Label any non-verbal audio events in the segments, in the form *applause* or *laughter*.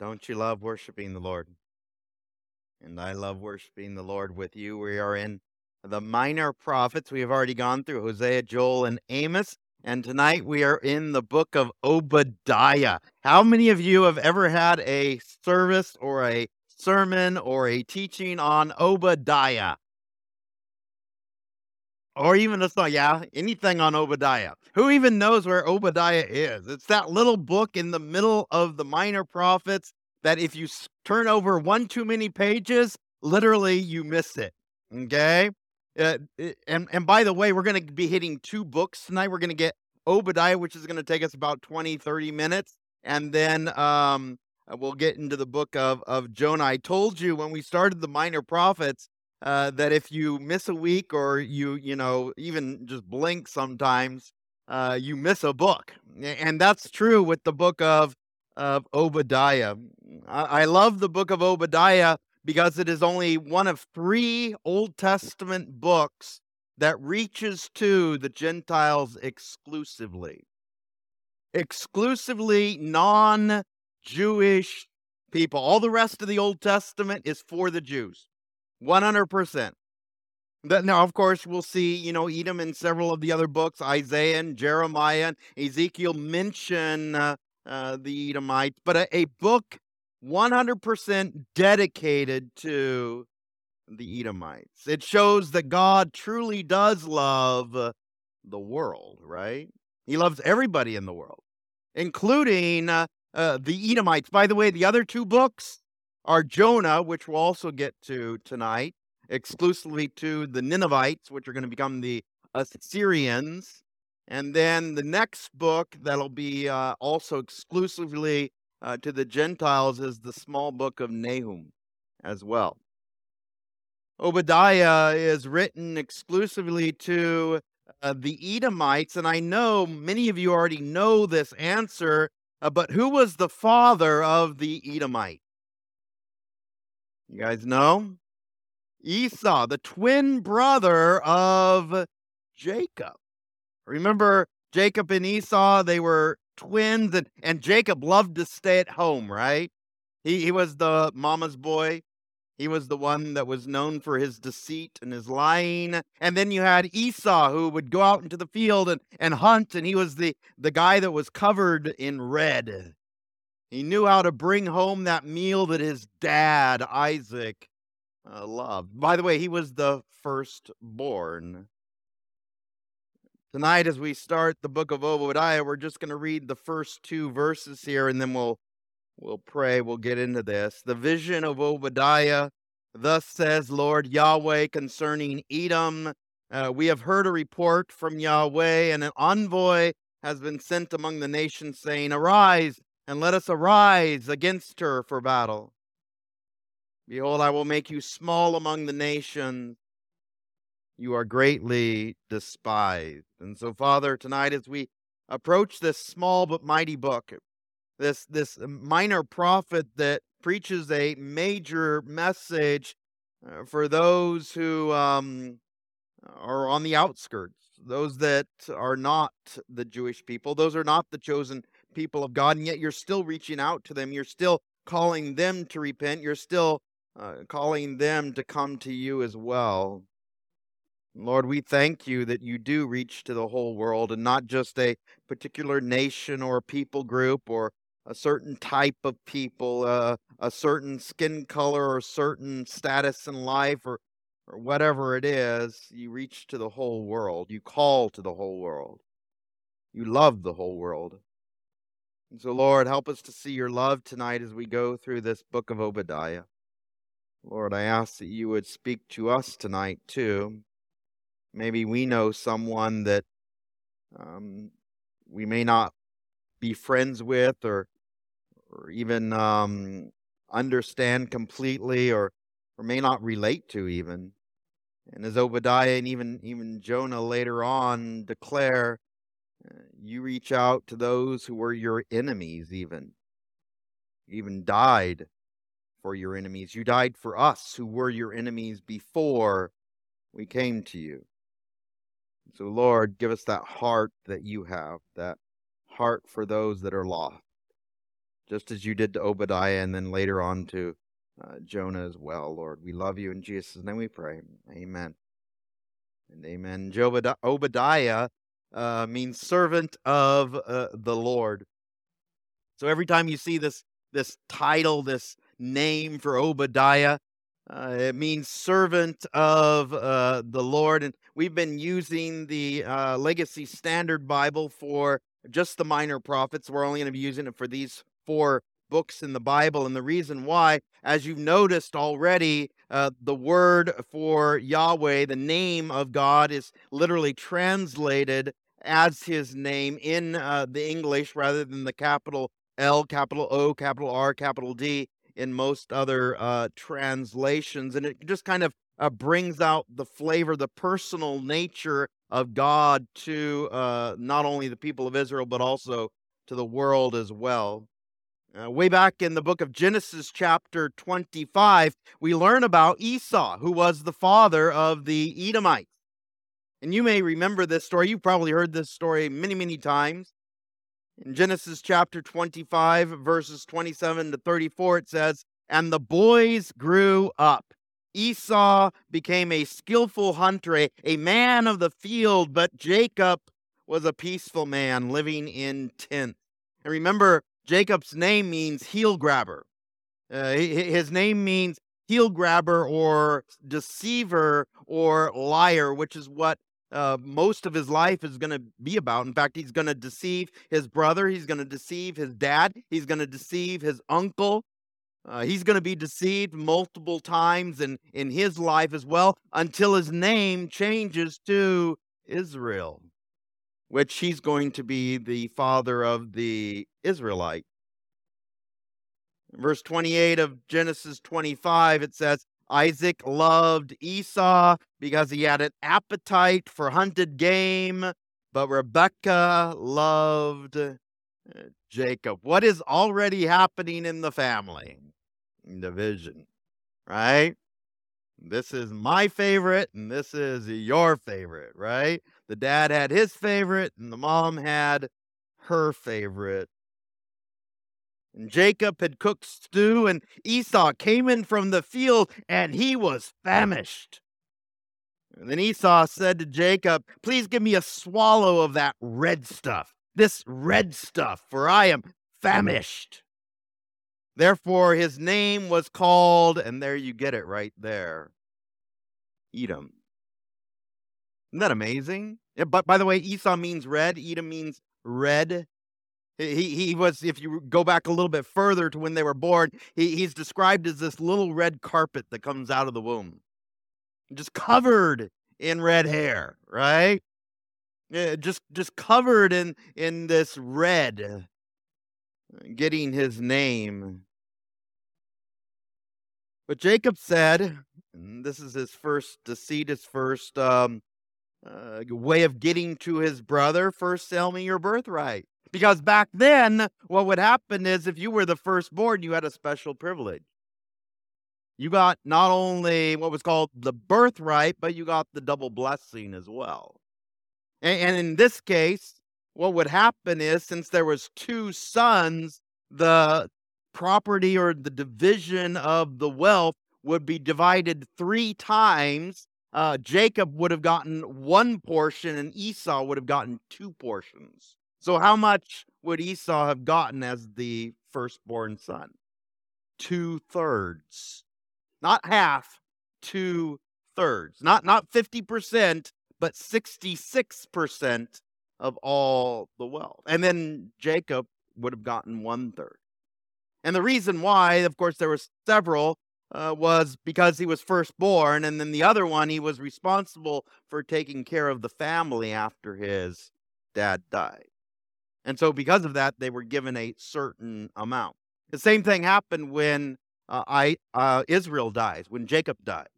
Don't you love worshiping the Lord? And I love worshiping the Lord with you. We are in the minor prophets. We have already gone through Hosea, Joel, and Amos. And tonight we are in the book of Obadiah. How many of you have ever had a service or a sermon or a teaching on Obadiah? Or even a song, yeah, anything on Obadiah. Who even knows where Obadiah is? It's that little book in the middle of the minor prophets that if you turn over one too many pages, literally you miss it. Okay. Uh, and and by the way, we're going to be hitting two books tonight. We're going to get Obadiah, which is going to take us about 20, 30 minutes. And then um, we'll get into the book of, of Jonah. I told you when we started the minor prophets uh, that if you miss a week or you, you know, even just blink sometimes, uh, you miss a book. And that's true with the book of, of Obadiah. I, I love the book of Obadiah because it is only one of three Old Testament books that reaches to the Gentiles exclusively. Exclusively non Jewish people. All the rest of the Old Testament is for the Jews. 100%. That now, of course, we'll see, you know, Edom in several of the other books. Isaiah and Jeremiah and Ezekiel mention uh, uh, the Edomites, but a, a book 100% dedicated to the Edomites. It shows that God truly does love the world, right? He loves everybody in the world, including uh, uh, the Edomites. By the way, the other two books are Jonah, which we'll also get to tonight, exclusively to the Ninevites, which are going to become the Assyrians. And then the next book that'll be uh, also exclusively uh, to the Gentiles is the small book of Nahum as well. Obadiah is written exclusively to uh, the Edomites, and I know many of you already know this answer, uh, but who was the father of the Edomite? You guys know? Esau, the twin brother of Jacob. Remember Jacob and Esau, they were twins, and, and Jacob loved to stay at home, right? He, he was the mama's boy. He was the one that was known for his deceit and his lying. And then you had Esau, who would go out into the field and, and hunt, and he was the, the guy that was covered in red. He knew how to bring home that meal that his dad, Isaac, uh, loved. By the way, he was the firstborn. Tonight, as we start the book of Obadiah, we're just going to read the first two verses here, and then we'll we'll pray. We'll get into this. The vision of Obadiah. Thus says Lord Yahweh concerning Edom. Uh, we have heard a report from Yahweh, and an envoy has been sent among the nations, saying, Arise and let us arise against her for battle. Behold, I will make you small among the nations you are greatly despised. And so, Father, tonight as we approach this small but mighty book, this this minor prophet that preaches a major message uh, for those who um, are on the outskirts, those that are not the Jewish people, those are not the chosen people of God, and yet you're still reaching out to them. You're still calling them to repent. You're still uh, calling them to come to you as well. Lord, we thank you that you do reach to the whole world and not just a particular nation or people group or a certain type of people, uh, a certain skin color or certain status in life or, or whatever it is. You reach to the whole world. You call to the whole world. You love the whole world. And so, Lord, help us to see your love tonight as we go through this book of Obadiah. Lord, I ask that you would speak to us tonight, too. Maybe we know someone that um, we may not be friends with or or even um, understand completely or or may not relate to even. And as Obadiah and even even Jonah later on declare, uh, you reach out to those who were your enemies even. Even died for your enemies. You died for us who were your enemies before we came to you. So, Lord, give us that heart that you have, that heart for those that are lost. just as you did to Obadiah and then later on to uh, Jonah as well, Lord. We love you in Jesus' name we pray. Amen. And amen. Obadiah uh, means servant of uh, the Lord. So every time you see this this title, this name for Obadiah, uh, it means servant of uh, the Lord. And we've been using the uh, Legacy Standard Bible for just the minor prophets. We're only going to be using it for these four books in the Bible. And the reason why, as you've noticed already, uh, the word for Yahweh, the name of God, is literally translated as his name in uh, the English rather than the capital L, capital O, capital R, capital D in most other uh, translations. And it just kind of uh, brings out the flavor, the personal nature of God to uh, not only the people of Israel, but also to the world as well. Uh, way back in the book of Genesis, chapter 25, we learn about Esau, who was the father of the Edomites. And you may remember this story. You've probably heard this story many, many times. In Genesis chapter 25, verses 27 to 34, it says, And the boys grew up. Esau became a skillful hunter, a, a man of the field, but Jacob was a peaceful man living in tents. And remember, Jacob's name means heel grabber. Uh, his name means heel grabber or deceiver or liar, which is what uh, most of his life is going to be about. In fact, he's going to deceive his brother. He's going to deceive his dad. He's going to deceive his uncle. Uh, he's going to be deceived multiple times in, in his life as well until his name changes to Israel, which he's going to be the father of the Israelite. verse 28 of Genesis 25, it says, Isaac loved Esau because he had an appetite for hunted game, but Rebekah loved uh, Jacob. What is already happening in the family? Division, right? This is my favorite, and this is your favorite, right? The dad had his favorite, and the mom had her favorite. And Jacob had cooked stew, and Esau came in from the field, and he was famished. And then Esau said to Jacob, Please give me a swallow of that red stuff, this red stuff, for I am famished. Therefore, his name was called, and there you get it right there Edom. Isn't that amazing? Yeah, but by the way, Esau means red, Edom means red. He, he was, if you go back a little bit further to when they were born, he, he's described as this little red carpet that comes out of the womb, just covered in red hair, right? Yeah, just just covered in in this red, getting his name. But Jacob said, this is his first deceit, his first um, uh, way of getting to his brother. First, sell me your birthright. Because back then, what would happen is if you were the firstborn, you had a special privilege. You got not only what was called the birthright, but you got the double blessing as well. And, and in this case, what would happen is since there was two sons, the property or the division of the wealth would be divided three times. Uh, Jacob would have gotten one portion and Esau would have gotten two portions. So, how much would Esau have gotten as the firstborn son? Two thirds. Not half, two thirds. Not, not 50%, but 66% of all the wealth. And then Jacob would have gotten one third. And the reason why, of course, there were several, uh, was because he was firstborn, and then the other one, he was responsible for taking care of the family after his dad died. And so, because of that, they were given a certain amount. The same thing happened when uh, I, uh, Israel dies, when Jacob died.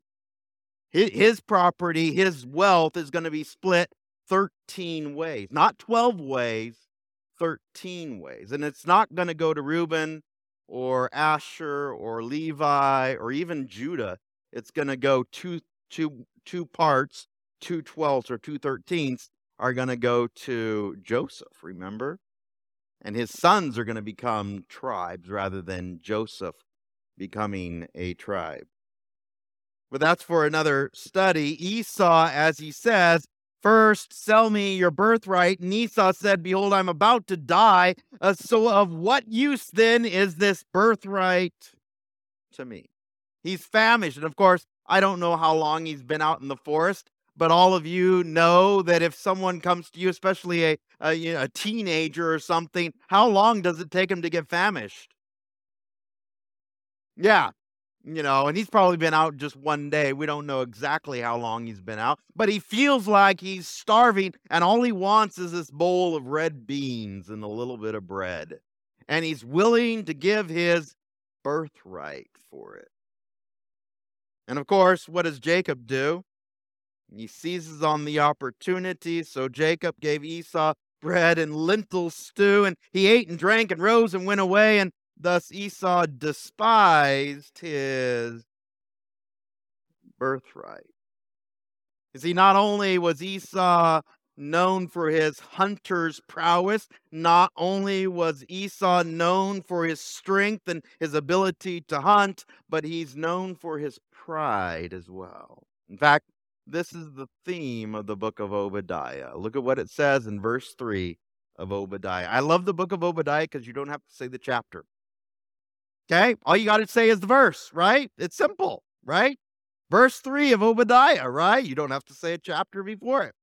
His, his property, his wealth is going to be split 13 ways, not 12 ways, 13 ways. And it's not going to go to Reuben or Asher or Levi or even Judah. It's going to go two, two, two parts, two twelfths or two thirteenths are going to go to Joseph, remember? And his sons are going to become tribes rather than Joseph becoming a tribe. But that's for another study. Esau, as he says, First, sell me your birthright. And Esau said, Behold, I'm about to die. Uh, so, of what use then is this birthright to me? He's famished. And of course, I don't know how long he's been out in the forest, but all of you know that if someone comes to you, especially a, a, you know, a teenager or something, how long does it take him to get famished? Yeah, you know, and he's probably been out just one day. We don't know exactly how long he's been out, but he feels like he's starving and all he wants is this bowl of red beans and a little bit of bread. And he's willing to give his birthright for it. And of course, what does Jacob do? He seizes on the opportunity. So Jacob gave Esau bread and lentil stew, and he ate and drank and rose and went away. And Thus Esau despised his birthright. You see, not only was Esau known for his hunter's prowess, not only was Esau known for his strength and his ability to hunt, but he's known for his pride as well. In fact, this is the theme of the book of Obadiah. Look at what it says in verse 3 of Obadiah. I love the book of Obadiah because you don't have to say the chapter. Okay. All you got to say is the verse, right? It's simple, right? Verse 3 of Obadiah, right? You don't have to say a chapter before it.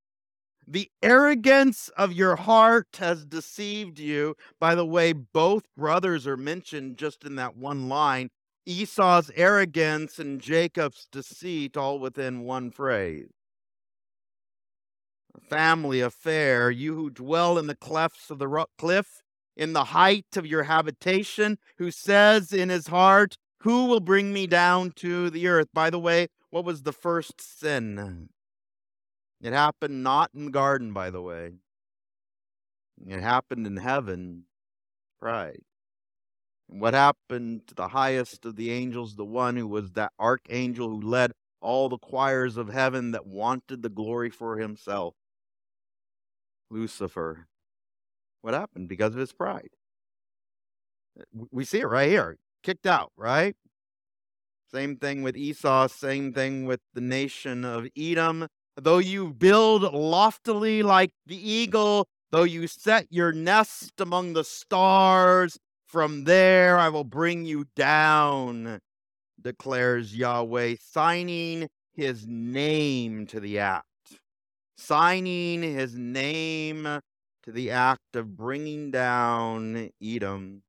The arrogance of your heart has deceived you. By the way, both brothers are mentioned just in that one line Esau's arrogance and Jacob's deceit, all within one phrase. A family affair, you who dwell in the clefts of the rock, cliff, in the height of your habitation, who says in his heart, Who will bring me down to the earth? By the way, what was the first sin? It happened not in the garden, by the way. It happened in heaven. Pride. what happened to the highest of the angels, the one who was that archangel who led all the choirs of heaven that wanted the glory for himself? Lucifer. What happened? Because of his pride. Uh, we see it right here. Kicked out, right? Same thing with Esau, same thing with the nation of Edom. Though you build loftily like the eagle, though you set your nest among the stars, from there I will bring you down, declares Yahweh, signing his name to the act. Signing his name to the act of bringing down Edom.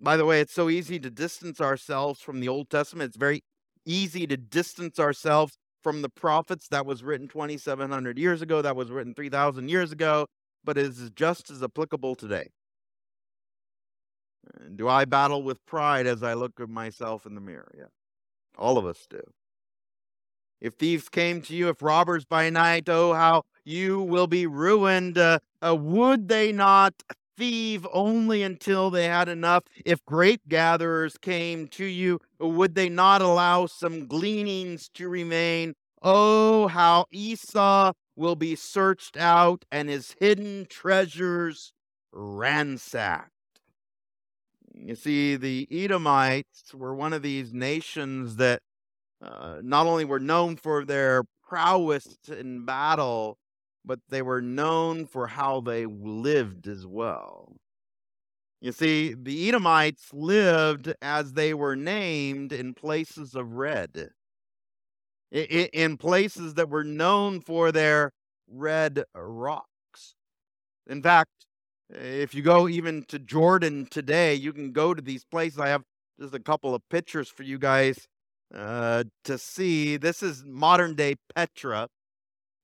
By the way, it's so easy to distance ourselves from the Old Testament. It's very easy to distance ourselves from the prophets that was written 2,700 years ago, that was written 3,000 years ago, but it is just as applicable today. Do I battle with pride as I look at myself in the mirror? Yeah. All of us do. If thieves came to you, if robbers by night, oh, how you will be ruined. Uh, uh, would they not thieve only until they had enough? If grape gatherers came to you, would they not allow some gleanings to remain? Oh, how Esau will be searched out and his hidden treasures ransacked. You see, the Edomites were one of these nations that uh, not only were known for their prowess in battle, but they were known for how they lived as well. You see, the Edomites lived as they were named in places of red, in places that were known for their red rocks. In fact, if you go even to Jordan today, you can go to these places. I have just a couple of pictures for you guys uh, to see. This is modern day Petra.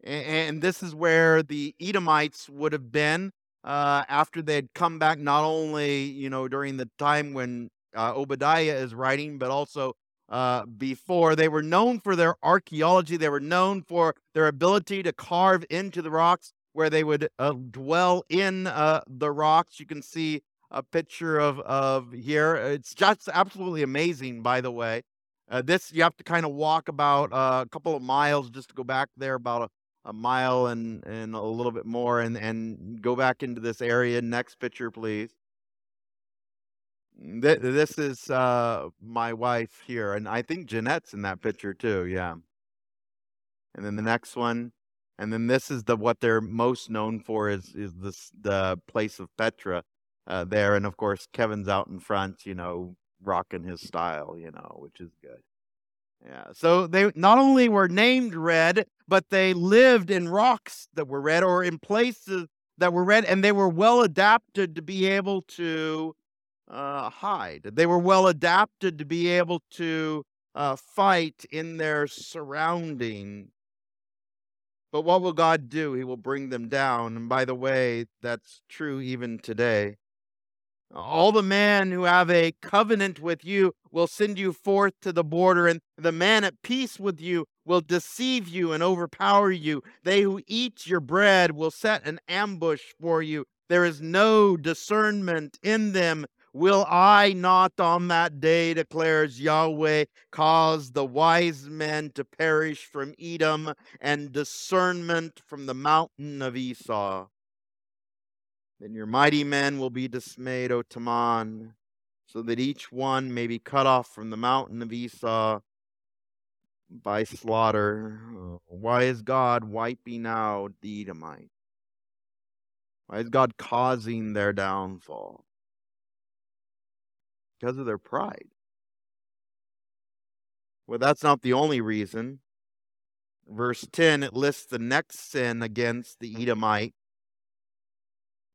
And this is where the Edomites would have been uh, after they'd come back, not only, you know, during the time when uh, Obadiah is writing, but also uh, before. They were known for their archaeology, they were known for their ability to carve into the rocks where they would uh, dwell in uh, the rocks. You can see a picture of, of here. It's just absolutely amazing, by the way. Uh, this you have to kind of walk about uh, a couple of miles just to go back there, about a mile and, and a little bit more and, and go back into this area. Next picture, please. Th- this is uh, my wife here, and I think Jeanette's in that picture too. Yeah. And then the next one, and then this is the what they're most known for is is this the place of Petra uh, there, and of course Kevin's out in front, you know, rocking his style, you know, which is good. Yeah. So they not only were named red, but they lived in rocks that were red or in places that were red, and they were well adapted to be able to uh, hide. They were well adapted to be able to uh, fight in their surrounding. But what will God do? He will bring them down. And by the way, that's true even today. All the men who have a covenant with you will send you forth to the border, and the man at peace with you will deceive you and overpower you. They who eat your bread will set an ambush for you. There is no discernment in them. Will I not on that day, declares Yahweh, cause the wise men to perish from Edom and discernment from the mountain of Esau? Then your mighty men will be dismayed, O Teman, so that each one may be cut off from the mountain of Esau by slaughter. Oh, why is God wiping out the Edomites? Why is God causing their downfall? Because of their pride. Well, that's not the only reason. Verse 10, it lists the next sin against the Edomite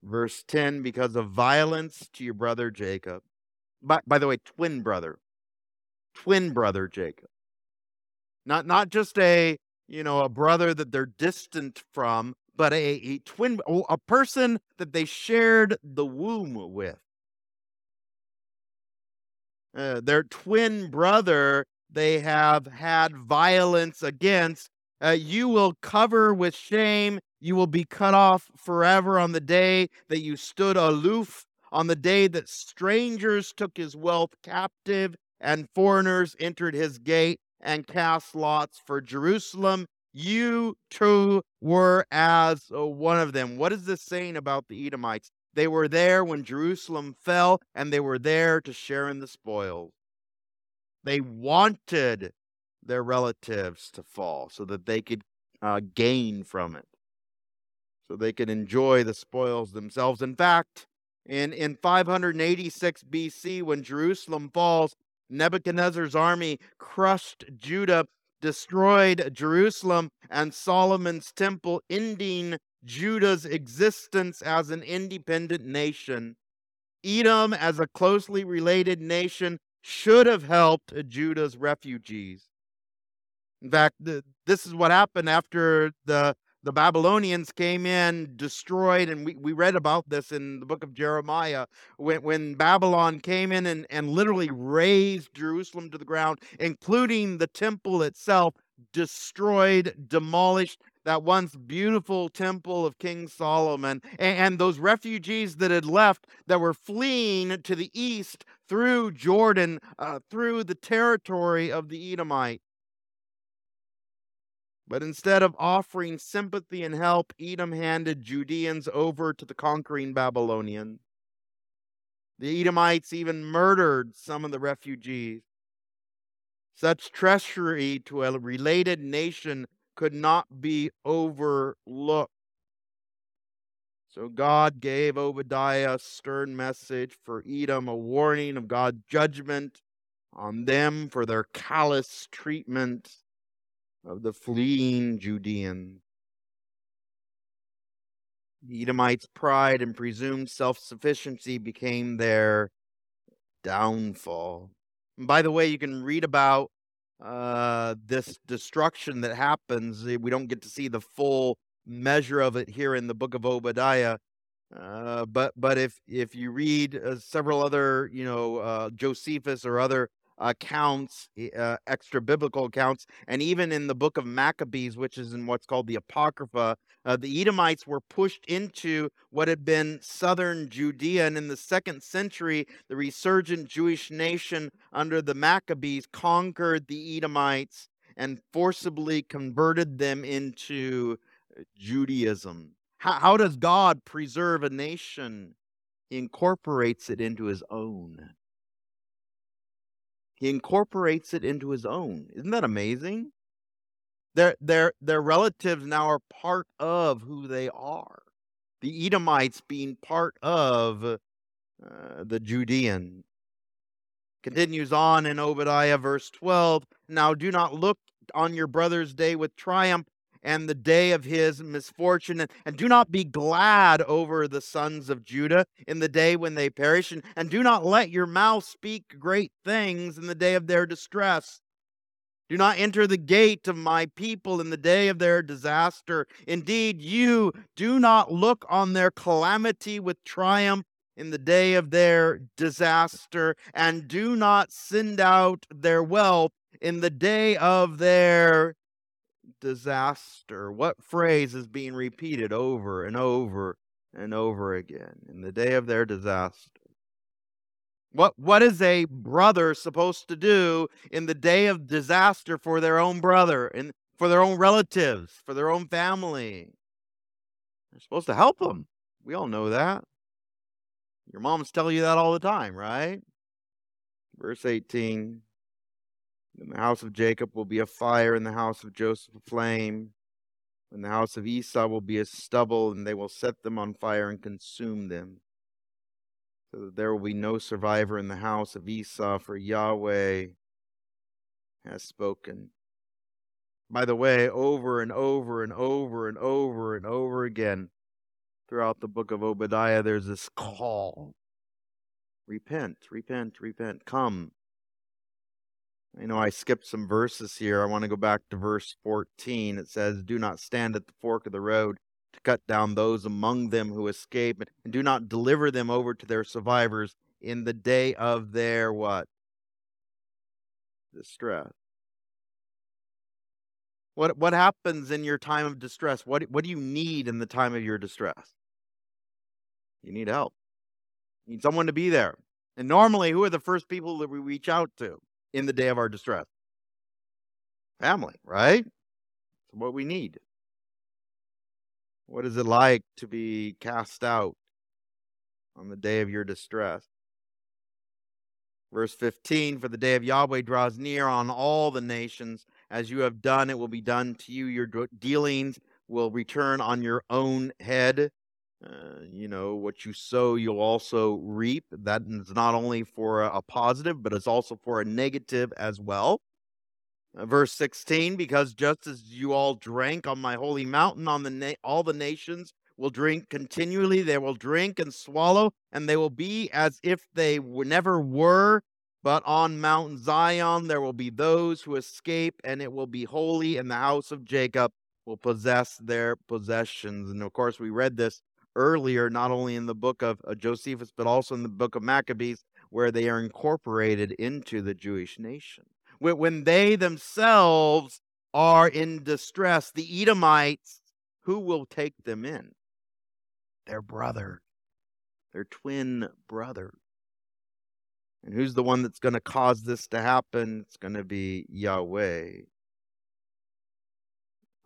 Verse 10 because of violence to your brother Jacob. By, by the way, twin brother. Twin brother Jacob. Not not just a, you know, a brother that they're distant from, but a, a twin a person that they shared the womb with. Uh, their twin brother they have had violence against. Uh, you will cover with shame you will be cut off forever on the day that you stood aloof, on the day that strangers took his wealth captive and foreigners entered his gate and cast lots for Jerusalem. You too were as one of them. What is this saying about the Edomites? They were there when Jerusalem fell, and they were there to share in the spoils. They wanted their relatives to fall so that they could uh, gain from it so they could enjoy the spoils themselves. In fact, in, in 586 BC, when Jerusalem falls, Nebuchadnezzar's army crushed Judah, destroyed Jerusalem and Solomon's temple, ending Judah's existence as an independent nation. Edom, as a closely related nation, should have helped Judah's refugees. In fact, this is what happened after the the Babylonians came in, destroyed, and we, we read about this in the book of Jeremiah when, when Babylon came in and, and literally razed Jerusalem to the ground, including the temple itself, destroyed, demolished that once beautiful temple of King Solomon. And, and those refugees that had left, that were fleeing to the east through Jordan, uh, through the territory of the Edomite. But instead of offering sympathy and help, Edom handed Judeans over to the conquering Babylonians. The Edomites even murdered some of the refugees. Such treachery to a related nation could not be overlooked. So God gave Obadiah a stern message for Edom, a warning of God's judgment on them for their callous treatment of the fleeing Judeans. The Edomites' pride and presumed self sufficiency became their downfall. And by the way, you can read about uh, this destruction that happens. We don't get to see the full measure of it here in the book of Obadiah. Uh, but but if if you read uh, several other you know uh, Josephus or other accounts, uh, extra biblical accounts, and even in the book of Maccabees, which is in what's called the Apocrypha, uh, the Edomites were pushed into what had been southern Judea. And in the second century, the resurgent Jewish nation under the Maccabees conquered the Edomites and forcibly converted them into Judaism. How, how does God preserve a nation? He incorporates it into his own. He incorporates it into his own. Isn't that amazing? Their, their, their relatives now are part of who they are. The Edomites being part of uh, the Judean. Continues on in Obadiah, verse 12. Now do not look on your brother's day with triumph and the day of his misfortune. And, and do not be glad over the sons of Judah in the day when they perish. And, and do not let your mouth speak great things in the day of their distress. Do not enter the gate of my people in the day of their disaster. Indeed, you do not look on their calamity with triumph in the day of their disaster, and do not send out their wealth in the day of their disaster. What phrase is being repeated over and over and over again? In the day of their disaster. What, what is a brother supposed to do in the day of disaster for their own brother and for their own relatives, for their own family? They're supposed to help them. We all know that. Your moms tell you that all the time, right? Verse 18 In the house of Jacob will be a fire, in the house of Joseph a flame. In the house of Esau will be a stubble, and they will set them on fire and consume them so that there will be no survivor in the house of Esau, for Yahweh has spoken. By the way, over and over and over and over and over again throughout the book of Obadiah, there's this call repent, repent, repent, come. I know I skipped some verses here. I want to go back to verse 14. It says, Do not stand at the fork of the road to cut down those among them who escape, and do not deliver them over to their survivors in the day of their what? Distress. What what happens in your time of distress? What what do you need in the time of your distress? You need help. You need someone to be there. And normally, who are the first people that we reach out to in the day of our distress? Family, right? It's what we need. What is it like to be cast out on the day of your distress? Verse 15 For the day of Yahweh draws near on all the nations. As you have done, it will be done to you. Your dealings will return on your own head. Uh, you know, what you sow, you'll also reap. That is not only for a, positive, but it's also for a negative as well. Uh, verse 16 because just as you all drank on my holy mountain on the na- all the nations will drink continually they will drink and swallow and they will be as if they never were but on mount zion there will be those who escape and it will be holy and the house of jacob will possess their possessions and of course we read this earlier not only in the book of uh, josephus but also in the book of maccabees where they are incorporated into the jewish nation when they themselves are in distress, the Edomites, who will take them in? Their brother, their twin brother. And who's the one that's going to cause this to happen? It's going to be Yahweh.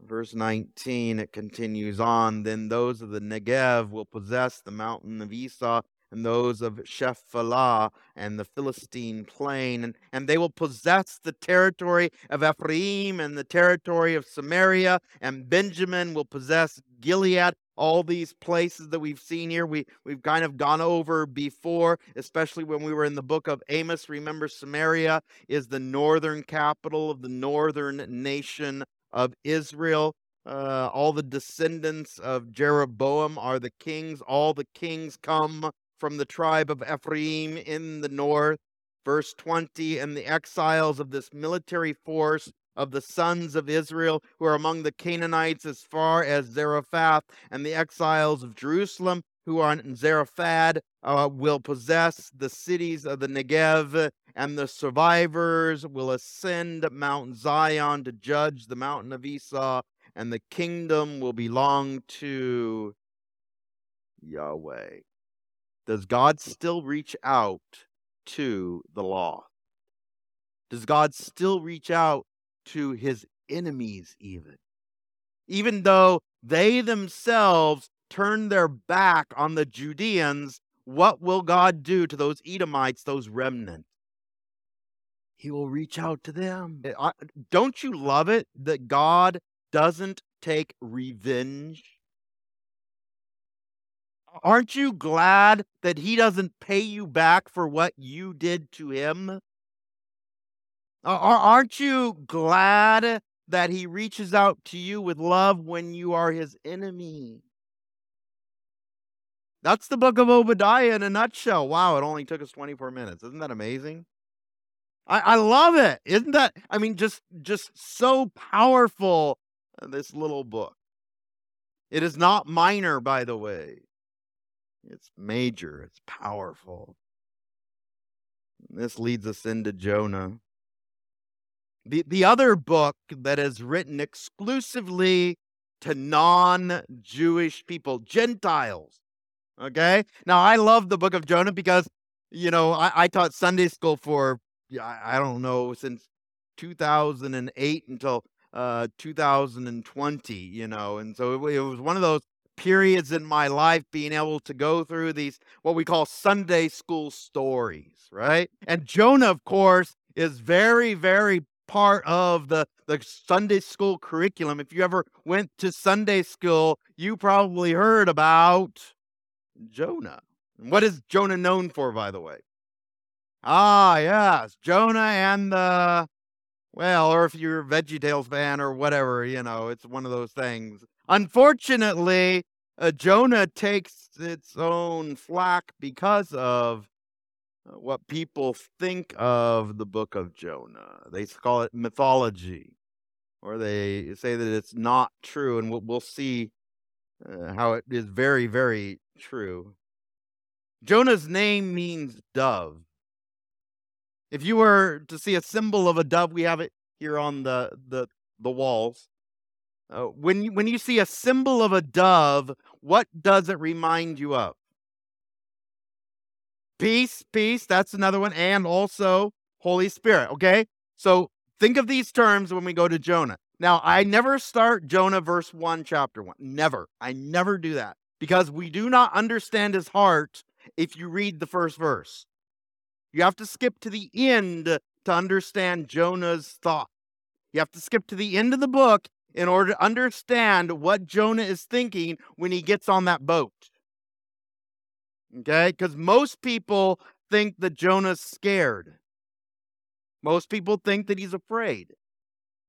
Verse 19, it continues on. Then those of the Negev will possess the mountain of Esau and those of Shephelah and the Philistine plain, and, and they will possess the territory of Ephraim and the territory of Samaria, and Benjamin will possess Gilead. All these places that we've seen here, we, we've kind of gone over before, especially when we were in the book of Amos. Remember, Samaria is the northern capital of the northern nation of Israel. Uh, all the descendants of Jeroboam are the kings. All the kings come from the tribe of Ephraim in the north. Verse 20 And the exiles of this military force of the sons of Israel who are among the Canaanites as far as Zarephath, and the exiles of Jerusalem who are in Zarephath uh, will possess the cities of the Negev, and the survivors will ascend Mount Zion to judge the mountain of Esau, and the kingdom will belong to Yahweh. Does God still reach out to the law? Does God still reach out to his enemies, even? even though they themselves turned their back on the Judeans, what will God do to those Edomites, those remnant? He will reach out to them. Eh, don't you love it that God doesn't take revenge? Aren't you glad that He doesn't pay you back for what you did to Him? Aren't you glad that He reaches out to you with love when you are His enemy? That's the book of Obadiah in a nutshell. Wow, it only took us 24 minutes. Isn't that amazing? I, I love it. Isn't that I mean just just so powerful uh, this little book. It is not minor by the way. It's major, it's powerful. This leads us into Jonah. The the other book that is written exclusively to non-Jewish people, Gentiles Okay. Now I love the book of Jonah because, you know, I, I taught Sunday school for, I, don't know, since 2008 until uh, 2020, you know, and so it, it was one of those periods in my life being able to go through these, what we call Sunday school stories, right? And Jonah, of course, is very, very part of the the Sunday school curriculum. If you ever went to Sunday school, you probably heard about Jonah. What is Jonah known for, by the way? Ah, yes, Jonah and the well, or if you're a VeggieTales fan or whatever, you know, it's one of those things. Unfortunately, uh, Jonah takes its own flack because of uh, what people think of the book of Jonah. They call it mythology, or they say that it's not true, and we'll, we'll see uh, how it is very, very true. Jonah's name means dove. If you were to see a symbol of a dove, we have it here on the the the walls. Uh, when you, when you see a symbol of a dove, what does it remind you of? Peace, peace. That's another one, and also Holy Spirit. Okay, so think of these terms when we go to Jonah. Now, I never start Jonah verse 1, chapter 1. Never. I never do that because we do not understand his heart if you read the first verse. You have to skip to the end to understand Jonah's thought. You have to skip to the end of the book in order to understand what Jonah is thinking when he gets on that boat. Okay? Because most people think that Jonah's scared. Most people think that he's afraid.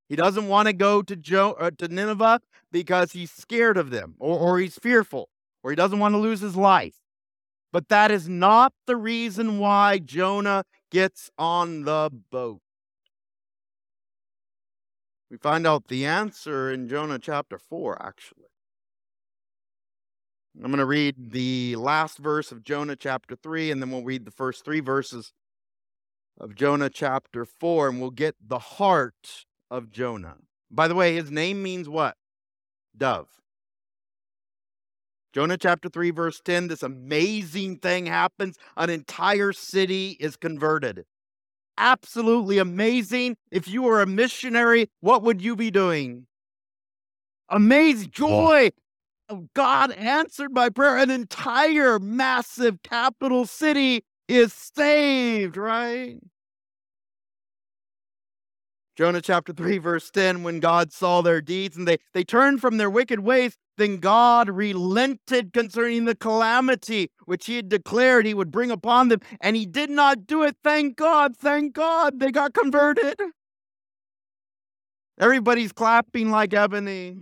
He doesn't want to go to, jo- uh, to Nineveh because he's scared of them or, or he's fearful or he doesn't want to lose his life. But that is not the reason why Jonah gets on the boat. We find out the answer in Jonah chapter 4, actually. I'm going to read the last verse of Jonah chapter 3, and then we'll read the first three verses of Jonah chapter 4, and we'll get the heart of Jonah. By the way, his name means what? Dove. Jonah chapter 3, verse 10 this amazing thing happens. An entire city is converted. Absolutely amazing. If you were a missionary, what would you be doing? Amazing joy. Oh, God answered my prayer. An entire massive capital city is saved, right? Jonah chapter 3, verse 10 when God saw their deeds and they, they turned from their wicked ways, then God relented concerning the calamity which he had declared he would bring upon them, and he did not do it. Thank God, thank God, they got converted. Everybody's clapping like ebony.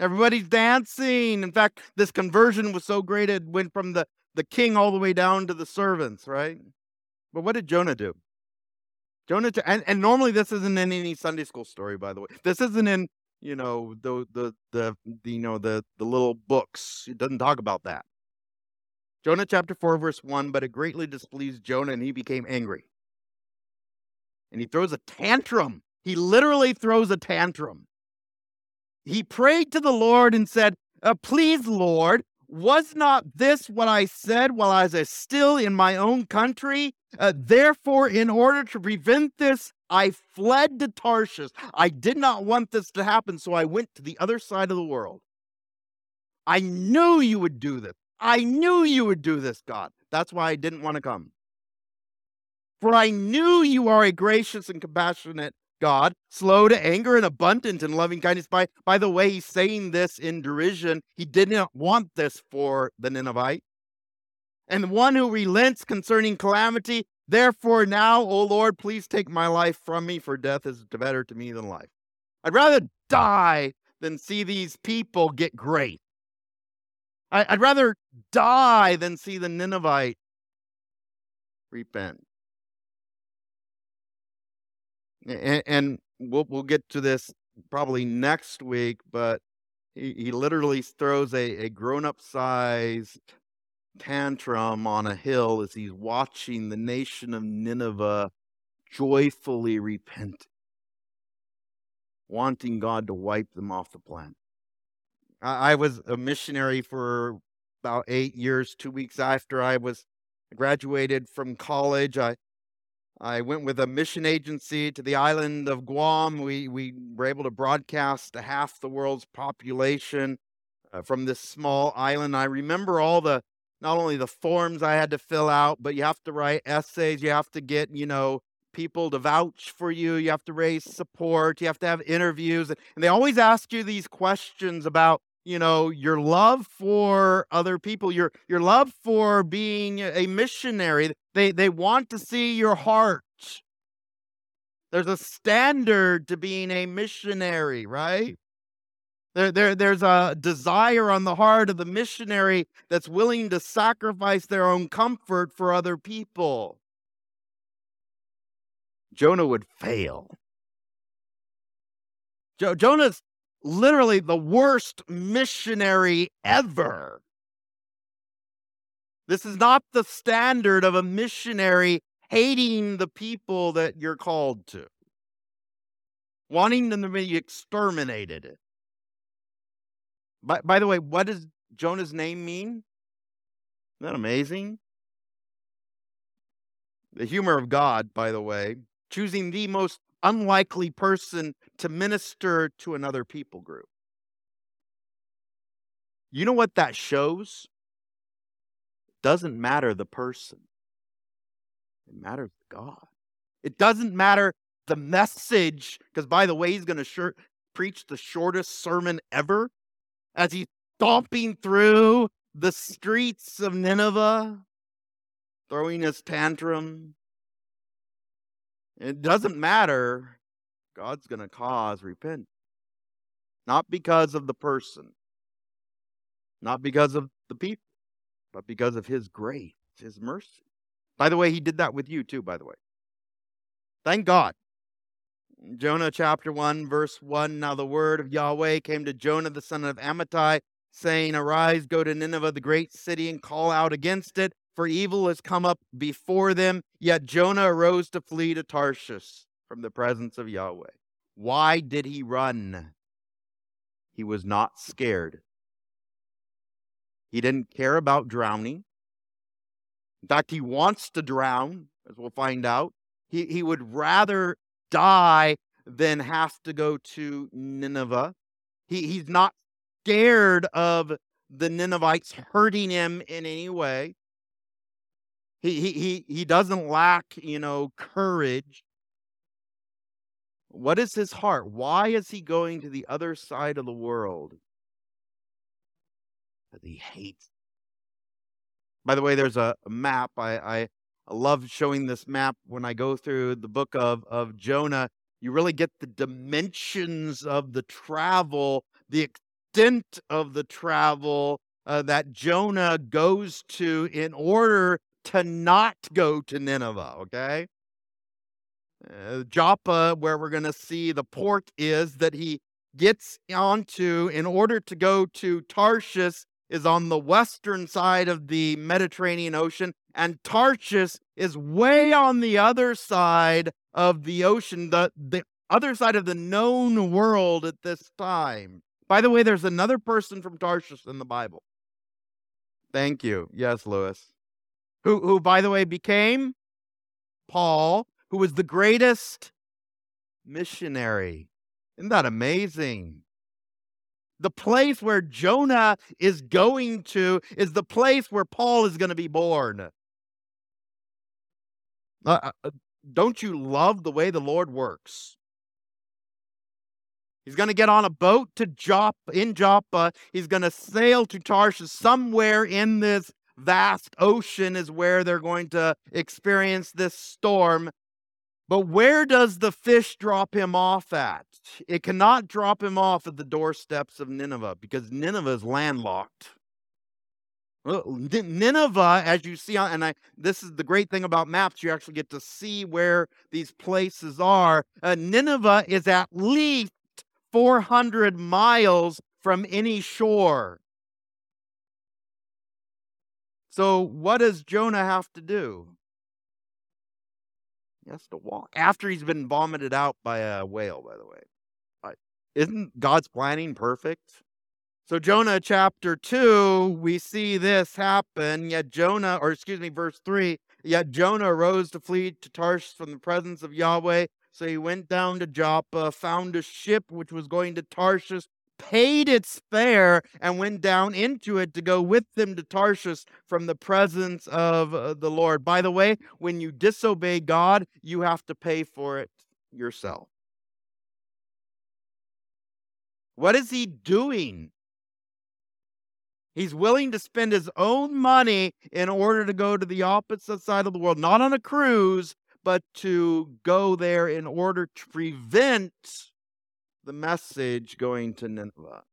Everybody's dancing. In fact, this conversion was so great it went from the, the king all the way down to the servants, right? But what did Jonah do? Jonah, and, and normally this isn't in any Sunday school story, by the way. This isn't in you know the the the, the you know the the little books. It doesn't talk about that. Jonah chapter 4 verse 1, but it greatly displeased Jonah and he became angry. And he throws a tantrum. He literally throws a tantrum. He prayed to the Lord and said, uh, Please, Lord, was not this what I said while I was still in my own country? Uh, therefore, in order to prevent this I fled to Tarshish. I did not want this to happen, so I went to the other side of the world. I knew you would do this. I knew you would do this, God. That's why I didn't want to come. For I knew you are a gracious and compassionate God, slow to anger and abundant in loving kindness. By, by the way, he's saying this in derision. He did not want this for the Ninevite. And the one who relents concerning calamity, therefore now, O Lord, please take my life from me, for death is better to me than life. I'd rather die than see these people get great. I, would rather die than see the Ninevite repent. And, and we'll we'll get to this probably next week, but he, he literally throws a, a grown up sized tantrum on a hill as he's watching the nation of Nineveh joyfully repent, wanting God to wipe them off the planet. I, was a missionary for about eight years, two weeks after I was graduated from college. I I went with a mission agency to the island of Guam. We, we were able to broadcast to half the world's population uh, from this small island. I remember all the, not only the forms I had to fill out, but you have to write essays. You have to get, you know, people to vouch for you. You have to raise support. You have to have interviews. And they always ask you these questions about you know your love for other people your your love for being a missionary they they want to see your heart there's a standard to being a missionary right there, there there's a desire on the heart of the missionary that's willing to sacrifice their own comfort for other people jonah would fail jo- jonah's literally the worst missionary ever. This is not the standard of a missionary hating the people that you're called to, wanting them to be exterminated. By, by the way, what does Jonah's name mean? Isn't that amazing? The humor of God, by the way, choosing the most unlikely person to minister to another people group. You know what that shows? It doesn't matter the person, it matters God. It doesn't matter the message, because by the way, he's going to short, preach the shortest sermon ever as he's stomping through the streets of Nineveh, throwing his tantrum, it doesn't matter. God's going to cause repentance. Not because of the person, not because of the people, but because of His grace, His mercy. By the way, He did that with you too, by the way. Thank God. Jonah chapter 1, verse 1 Now the word of Yahweh came to Jonah the son of Amittai, saying, Arise, go to Nineveh, the great city, and call out against it, for evil has come up before them. Yet Jonah arose to flee to Tarshish from the presence of Yahweh. Why did he run? He was not scared. He didn't care about drowning. In fact, he wants to drown, as we'll find out. He, he would rather die than have to go to Nineveh. He, he's not scared of the Ninevites hurting him in any way. He, he, he, he doesn't lack, you know, courage. What is his heart? Why is he going to the other side of the world? Because he hates. By the way, there's a, map. I, I, I love showing this map when I go through the book of, of Jonah. You really get the dimensions of the travel, the extent of the travel uh, that Jonah goes to in order to not go to Nineveh, okay? Uh, Joppa, where we're going to see the port is that he gets onto in order to go to Tarshish is on the western side of the Mediterranean Ocean, and Tarshish is way on the other side of the ocean, the, the other side of the known world at this time. By the way, there's another person from Tarshish in the Bible. Thank you. Yes, Lewis who, who by the way, became Paul, who was the greatest missionary. Isn't that amazing? The place where Jonah is going to is the place where Paul is going to be born. Uh, uh, uh, don't you love the way the Lord works? He's going to get on a boat to Joppa, in Joppa. He's going to sail to Tarshish. Somewhere in this vast ocean is where they're going to experience this storm. But where does the fish drop him off at? It cannot drop him off at the doorsteps of Nineveh because Nineveh is landlocked. Nineveh, as you see, and I, this is the great thing about maps, you actually get to see where these places are. Uh, Nineveh is at least 400 miles from any shore. So, what does Jonah have to do? He has to walk after he's been vomited out by a whale, by the way. Isn't God's planning perfect? So, Jonah chapter 2, we see this happen. Yet Jonah, or excuse me, verse 3 Yet Jonah arose to flee to Tarshish from the presence of Yahweh. So he went down to Joppa, found a ship which was going to Tarshish, paid its fare, and went down into it to go with them to Tarshish from the presence of uh, the Lord. By the way, when you disobey God, you have to pay for it yourself. What is he doing? He's willing to spend his own money in order to go to the opposite side of the world, not on a cruise, but to go there in order to prevent the message going to Nineveh.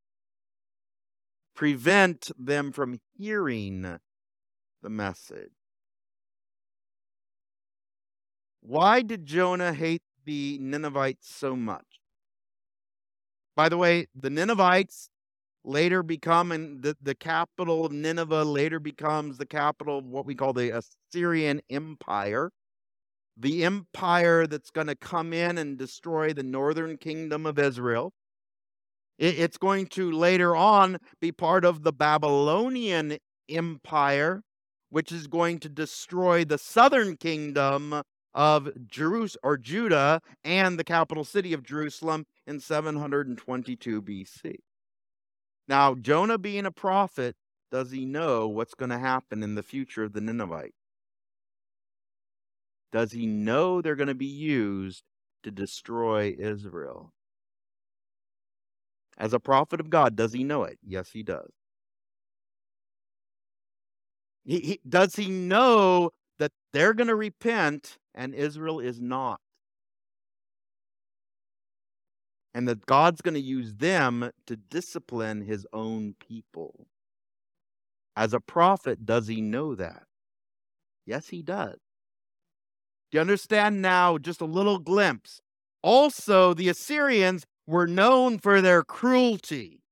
Prevent them from hearing the message. Why did Jonah hate the Ninevites so much? By the way, the Ninevites later become, and the, the capital of Nineveh later becomes the capital of what we call the Assyrian Empire. The empire that's going to come in and destroy the northern kingdom of Israel. It's going to later on be part of the Babylonian Empire, which is going to destroy the southern kingdom of Jerusalem or Judah and the capital city of Jerusalem in 722 BC. Now, Jonah being a prophet, does he know what's going to happen in the future of the Ninevites? Does he know they're going to be used to destroy Israel? As a prophet of God, does he know it? Yes, he does. He, he, does he know that they're going to repent and Israel is not. And that God's going to use them to discipline his own people. As a prophet, does he know that? Yes, he does. Do you understand now? Just a little glimpse. Also, the Assyrians were known for their cruelty.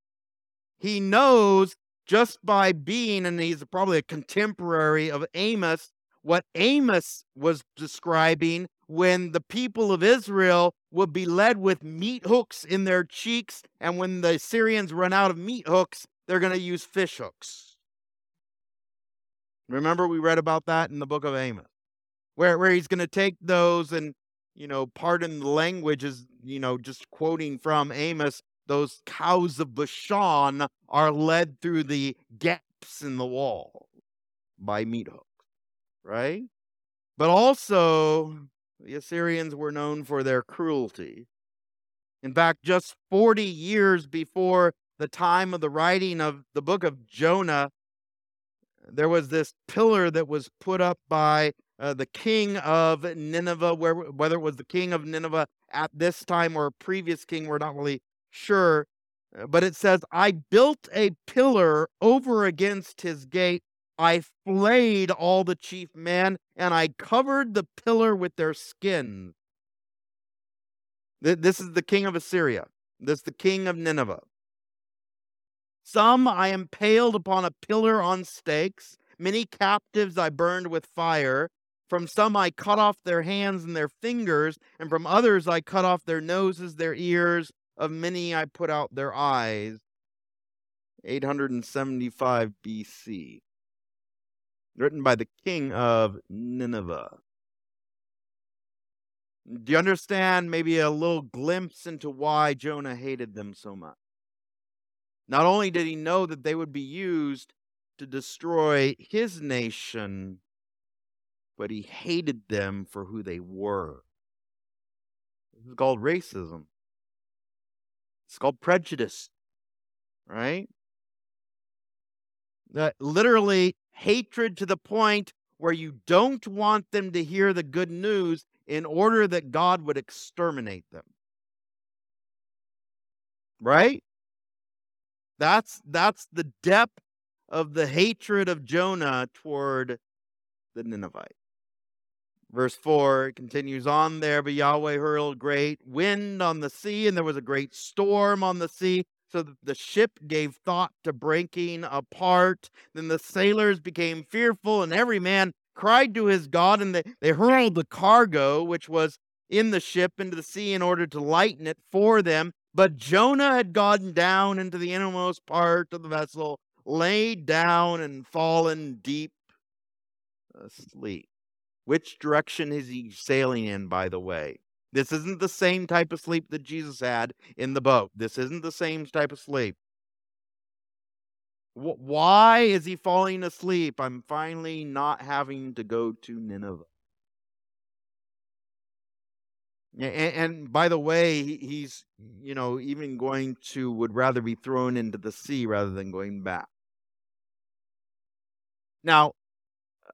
He knows just by being, and he's probably a contemporary of Amos, what Amos was describing when the people of Israel would be led with meat hooks in their cheeks, and when the Syrians run out of meat hooks, they're going to use fish hooks. Remember, we read about that in the book of Amos, where, where he's going to take those and, you know, pardon the language is, you know, just quoting from Amos, those cows of Bashan are led through the gaps in the wall by meat hooks right? But also, the Assyrians were known for their cruelty. In fact, just 40 years before the time of the writing of the book of Jonah, there was this pillar that was put up by uh, the king of Nineveh, where, whether it was the king of Nineveh at this time or a previous king, we're not really sure. Uh, but it says, I built a pillar over against his gate I flayed all the chief men, and I covered the pillar with their skins. This is the king of Assyria. This is the king of Nineveh. Some I impaled upon a pillar on stakes. Many captives I burned with fire. From some I cut off their hands and their fingers, and from others I cut off their noses, their ears. Of many I put out their eyes. 875 BC written by the king of Nineveh. Do you understand maybe a little glimpse into why Jonah hated them so much? Not only did he know that they would be used to destroy his nation, but he hated them for who they were. This is called racism. It's called prejudice, right? That literally hatred to the point where you don't want them to hear the good news in order that God would exterminate them. Right? That's that's the depth of the hatred of Jonah toward the Ninevites. Verse 4 continues on there, but Yahweh hurled great wind on the sea, and there was a great storm on the sea, so that the ship gave thought to breaking apart. Then the sailors became fearful, and every man cried to his God, and they, they hurled the cargo which was in the ship into the sea in order to lighten it for them. But Jonah had gone down into the innermost part of the vessel, laid down, and fallen deep asleep. Which direction is he sailing in, by the way? This isn't the same type of sleep that Jesus had in the boat. This isn't the same type of sleep. Why is he falling asleep? I'm finally not having to go to Nineveh. And, by the way, he's, you know, even going to, would rather be thrown into the sea rather than going back. Now,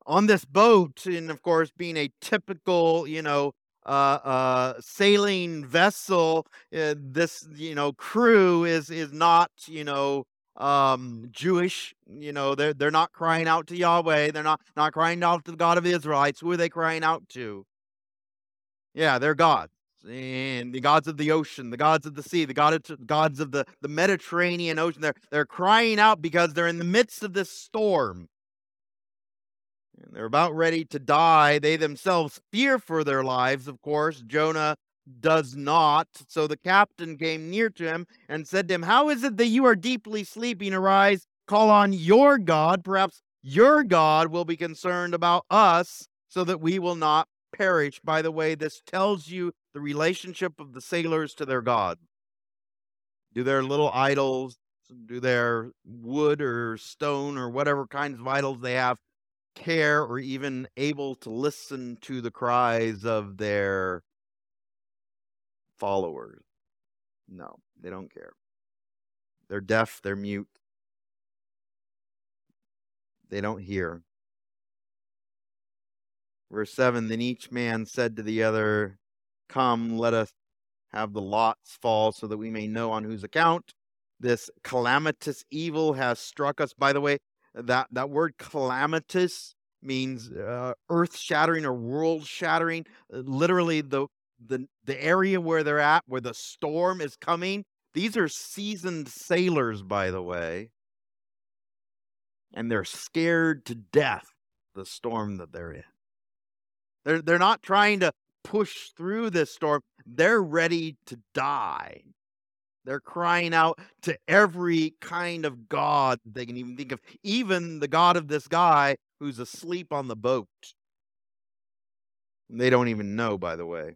on this boat, and of course, being a typical, you know, uh, uh, sailing vessel, uh, this you know crew is is not you know um, Jewish. You know they're they're not crying out to Yahweh. They're not not crying out to the God of Israelites. Who are they crying out to? Yeah, they're gods and the gods of the ocean, the gods of the sea, the gods of the, the Mediterranean Ocean. They're, they're crying out because they're in the midst of this storm. And they're about ready to die. They themselves fear for their lives, of course. Jonah does not. So the captain came near to him and said to him, How is it that you are deeply sleeping? Arise, call on your God. Perhaps your God will be concerned about us so that we will not perish. By the way, this tells you the relationship of the sailors to their God. Do their little idols, do their wood or stone or whatever kinds of idols they have care or even able to listen to the cries of their followers. No, they don't care. They're deaf, they're mute. They don't hear. Verse 7 Then each man said to the other, Come, let us have the lots fall so that we may know on whose account this calamitous evil has struck us. By the way, that that word calamitous means uh, earth shattering or world shattering uh, literally the the the area where they're at where the storm is coming. These are seasoned sailors by the way. And they're scared to death the storm that they're in. They're they're not trying to push through this storm. They're ready to die they're crying out to every kind of God they can even think of, even the God of this guy who's asleep on the boat. They don't even know, by the way.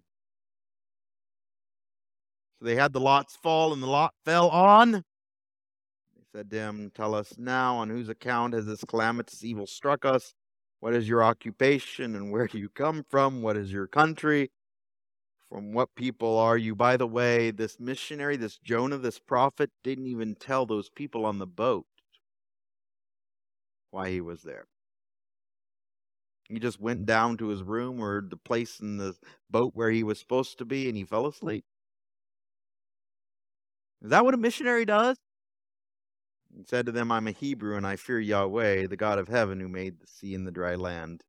So they had the lots fall, and the lot fell on. They said to him, Tell us now on whose account has this calamitous evil struck us? What is your occupation, and where do you come from? What is your country? From what people are you? By the way, this missionary, this Jonah, this prophet, didn't even tell those people on the boat why he was there. He just went down to his room or the place in the boat where he was supposed to be and he fell asleep. Is that what a missionary does? He said to them, I'm a Hebrew and I fear Yahweh, the God of heaven who made the sea and the dry land.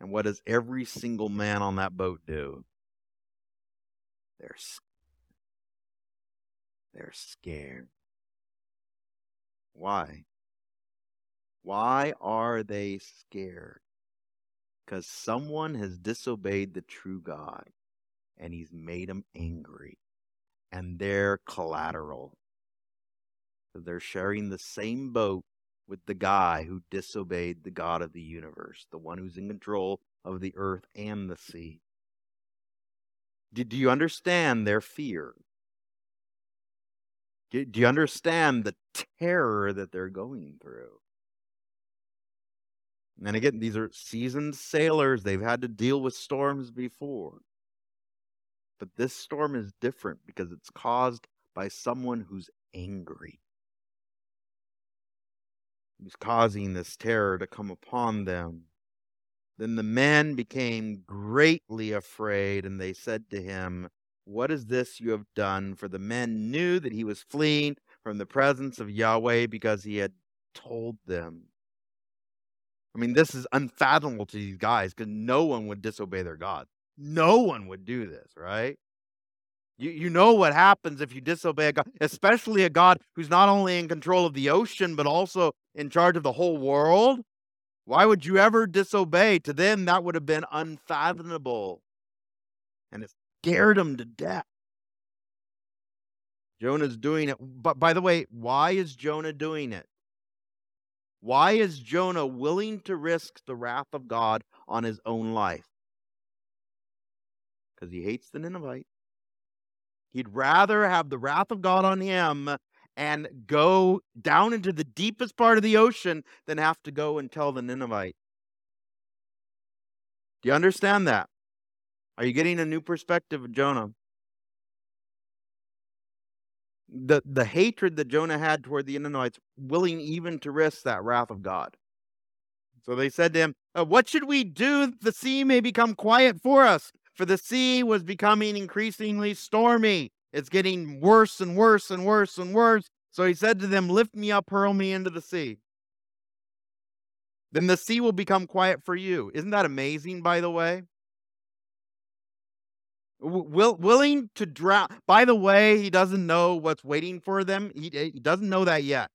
And what does every single man on that boat do? They're they're scared. Why? Why are they scared? Because someone has disobeyed the true God and he's made them angry. And they're collateral. They're sharing the same boat with the guy who disobeyed the God of the universe, the one who's in control of the earth and the sea. Do, you understand their fear? Do you understand the terror that they're going through? And again, these are seasoned sailors. They've had to deal with storms before. But this storm is different because it's caused by someone who's angry. Who's causing this terror to come upon them. Then the men became greatly afraid, and they said to him, What is this you have done? For the men knew that he was fleeing from the presence of Yahweh because he had told them. I mean, this is unfathomable to these guys because no one would disobey their God. No one would do this, right? You, you know what happens if you disobey a God, especially a God who's not only in control of the ocean, but also in charge of the whole world. Why would you ever disobey? To them, that would have been unfathomable. And it scared them to death. Jonah's doing it. But by the way, why is Jonah doing it? Why is Jonah willing to risk the wrath of God on his own life? Because he hates the Ninevites. He'd rather have the wrath of God on him and go down into the deepest part of the ocean than have to go and tell the Ninevite. Do you understand that? Are you getting a new perspective of Jonah? The, the hatred that Jonah had toward the Ninevites, willing even to risk that wrath of God. So they said to him, uh, What should we do the sea may become quiet for us? For the sea was becoming increasingly stormy. It's getting worse and worse and worse and worse. So he said to them, Lift me up, hurl me into the sea. Then the sea will become quiet for you. Isn't that amazing, by the way? Will, willing to drown. By the way, he doesn't know what's waiting for them. He, he doesn't know that yet.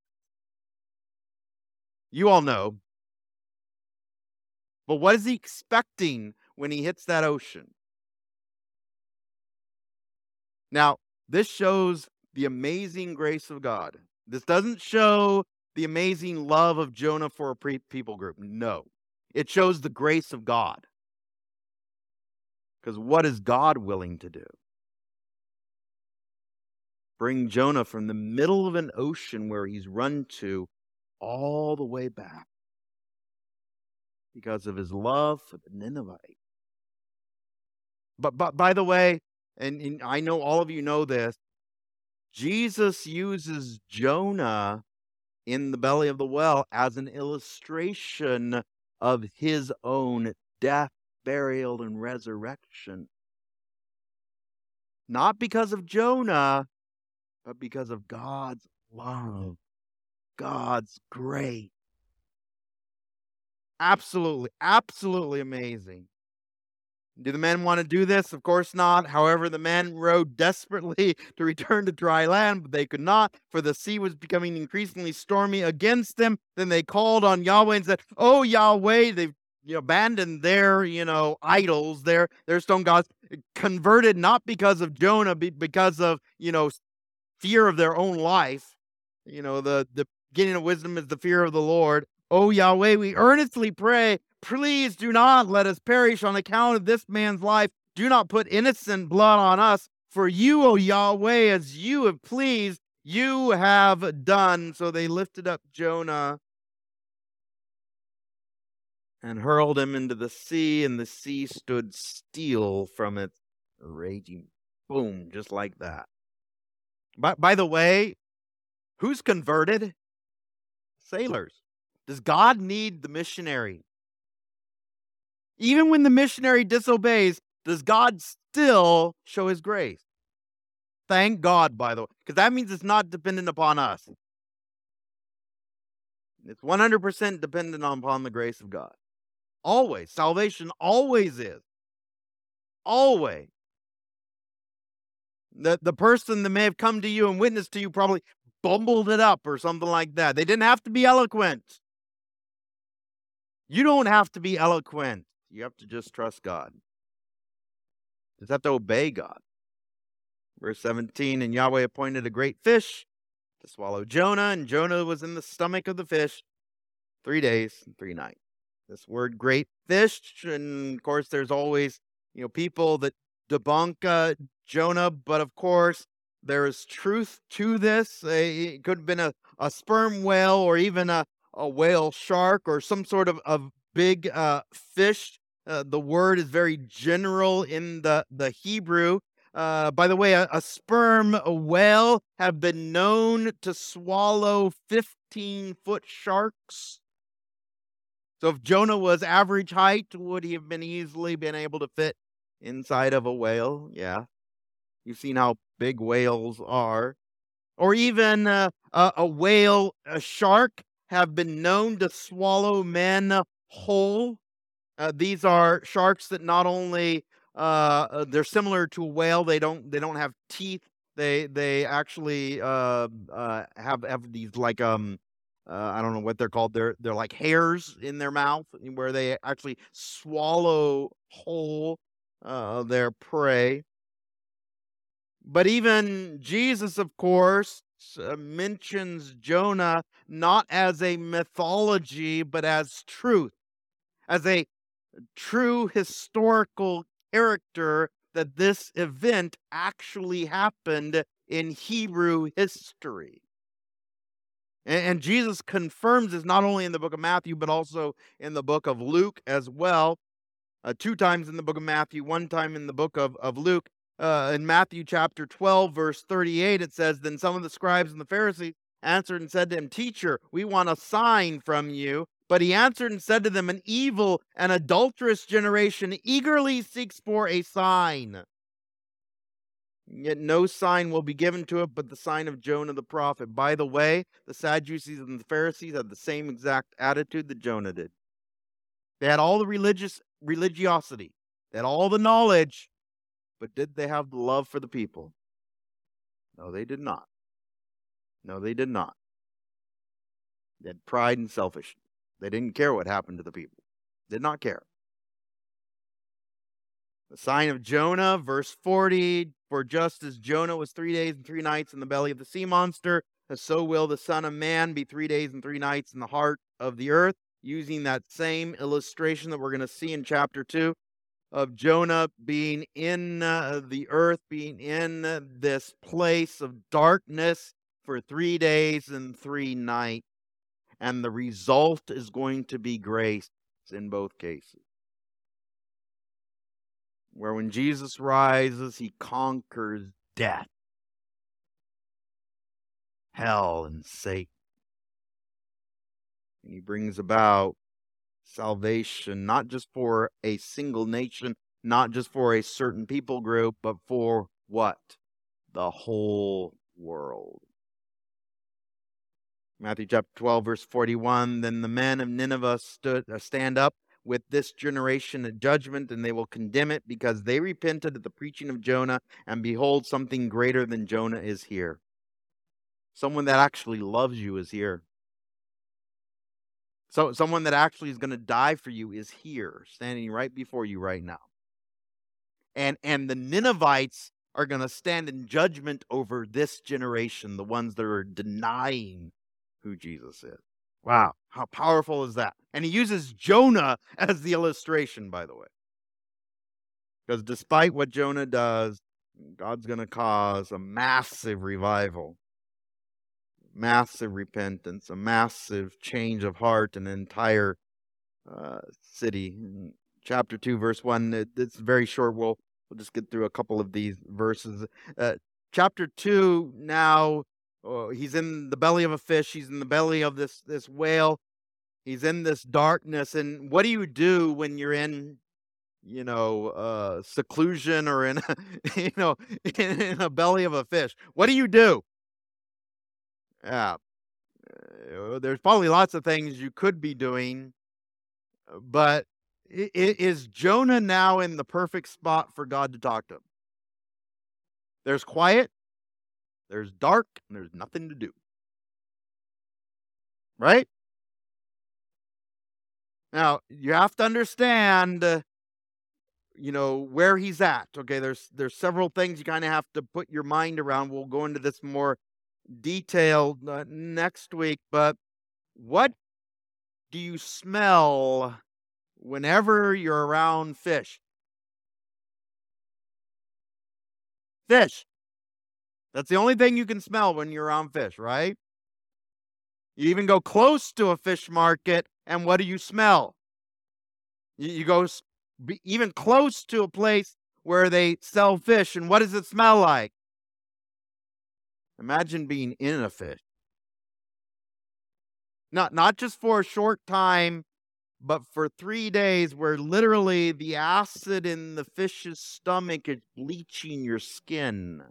You all know. But what is he expecting when he hits that ocean? Now, this shows the amazing grace of God. This doesn't show the amazing love of Jonah for a pre- people group. No, it shows the grace of God. Because what is God willing to do? Bring Jonah from the middle of an ocean where he's run to all the way back because of his love for the Ninevite. But, but by the way, and, and I know all of you know this, Jesus uses Jonah in the belly of the well as an illustration of his own death, burial, and resurrection. Not because of Jonah, but because of God's love, God's grace. Absolutely, absolutely amazing. Do the men want to do this? Of course not. However, the men rowed desperately *laughs* to return to dry land, but they could not, for the sea was becoming increasingly stormy against them. Then they called on Yahweh and said, Oh Yahweh, they've abandoned their, you know, idols, their their stone gods, converted not because of Jonah, but because of, you know, fear of their own life. You know, the the beginning of wisdom is the fear of the Lord. Oh Yahweh, we earnestly pray Please do not let us perish on account of this man's life. Do not put innocent blood on us. For you, O Yahweh, as you have pleased, you have done. So they lifted up Jonah and hurled him into the sea, and the sea stood still from its raging. Boom, just like that. By, by the way, who's converted? Sailors. Does God need the missionary? Even when the missionary disobeys, does God still show his grace? Thank God, by the way, because that means it's not dependent upon us. It's 100% dependent upon the grace of God. Always. Salvation always is. Always. The, the person that may have come to you and witnessed to you probably bumbled it up or something like that. They didn't have to be eloquent. You don't have to be eloquent. You have to just trust God. You just have to obey God. Verse 17 And Yahweh appointed a great fish to swallow Jonah, and Jonah was in the stomach of the fish three days and three nights. This word great fish, and of course, there's always you know people that debunk uh, Jonah, but of course, there is truth to this. It could have been a, a sperm whale or even a, a whale shark or some sort of, of big uh, fish. Uh, the word is very general in the, the Hebrew. Uh, by the way, a, a sperm a whale have been known to swallow 15 foot sharks. So if Jonah was average height, would he have been easily been able to fit inside of a whale? Yeah. You've seen how big whales are. Or even uh, a, a whale, a shark, have been known to swallow men whole. Uh, these are sharks that not only uh, uh, they're similar to a whale. They don't they don't have teeth. They they actually uh, uh, have have these like um uh, I don't know what they're called. They're they're like hairs in their mouth where they actually swallow whole their prey. But even Jesus, of course, mentions Jonah not as a mythology, but as truth, as a true historical character that this event actually happened in Hebrew history. And, Jesus confirms this not only in the book of Matthew, but also in the book of Luke as well. Uh, two times in the book of Matthew, one time in the book of, of Luke. Uh, in Matthew chapter 12, verse 38, it says, Then some of the scribes and the Pharisees answered and said to him, Teacher, we want a sign from you. But he answered and said to them, An evil and adulterous generation eagerly seeks for a sign. Yet no sign will be given to it but the sign of Jonah the prophet. By the way, the Sadducees and the Pharisees had the same exact attitude that Jonah did. They had all the religious religiosity, they had all the knowledge, but did they have the love for the people? No, they did not. No, they did not. They had pride and selfishness. They didn't care what happened to the people. Did not care. The sign of Jonah, verse 40 For just as Jonah was three days and three nights in the belly of the sea monster, so will the Son of Man be three days and three nights in the heart of the earth. Using that same illustration that we're going to see in chapter 2 of Jonah being in uh, the earth, being in uh, this place of darkness for three days and three nights and the result is going to be grace in both cases. Where when Jesus rises, he conquers death, hell, and Satan. And he brings about salvation, not just for a single nation, not just for a certain people group, but for what? The whole world. Matthew chapter 12, verse 41 Then the men of Nineveh stood, uh, stand up with this generation at judgment, and they will condemn it because they repented at the preaching of Jonah, and behold, something greater than Jonah is here. Someone that actually loves you is here. So, someone that actually is going to die for you is here, standing right before you right now. And, and the Ninevites are going to stand in judgment over this generation, the ones that are denying who Jesus is. Wow, how powerful is that? And he uses Jonah *laughs* as the illustration, by the way. Because despite what Jonah does, God's going to cause a massive revival, massive repentance, a massive change of heart in an entire uh, city. In chapter 2, verse 1, it, it's very short. We'll, we'll just get through a couple of these verses. Uh, chapter 2 now Oh, he's in the belly of a fish. He's in the belly of this this whale. He's in this darkness. And what do you do when you're in, you know, uh, seclusion or in, *laughs* you know, in, in a belly of a fish? What do you do? Yeah, uh, there's probably lots of things you could be doing, but is Jonah now in the perfect spot for God to talk to him? There's quiet, there's dark and there's nothing to do. Right? Now, you have to understand uh, you know where he's at. Okay, there's there's several things you kind of have to put your mind around. We'll go into this more detailed uh, next week, but what do you smell whenever you're around fish? Fish. That's the only thing you can smell when you're on fish, right? You even go close to a fish market, and what do you smell? You, you go even close to a place where they sell fish, and what does it smell like? Imagine being in a fish. Not not just for a short time, but for three days, where literally the acid in the fish's stomach is bleaching your skin.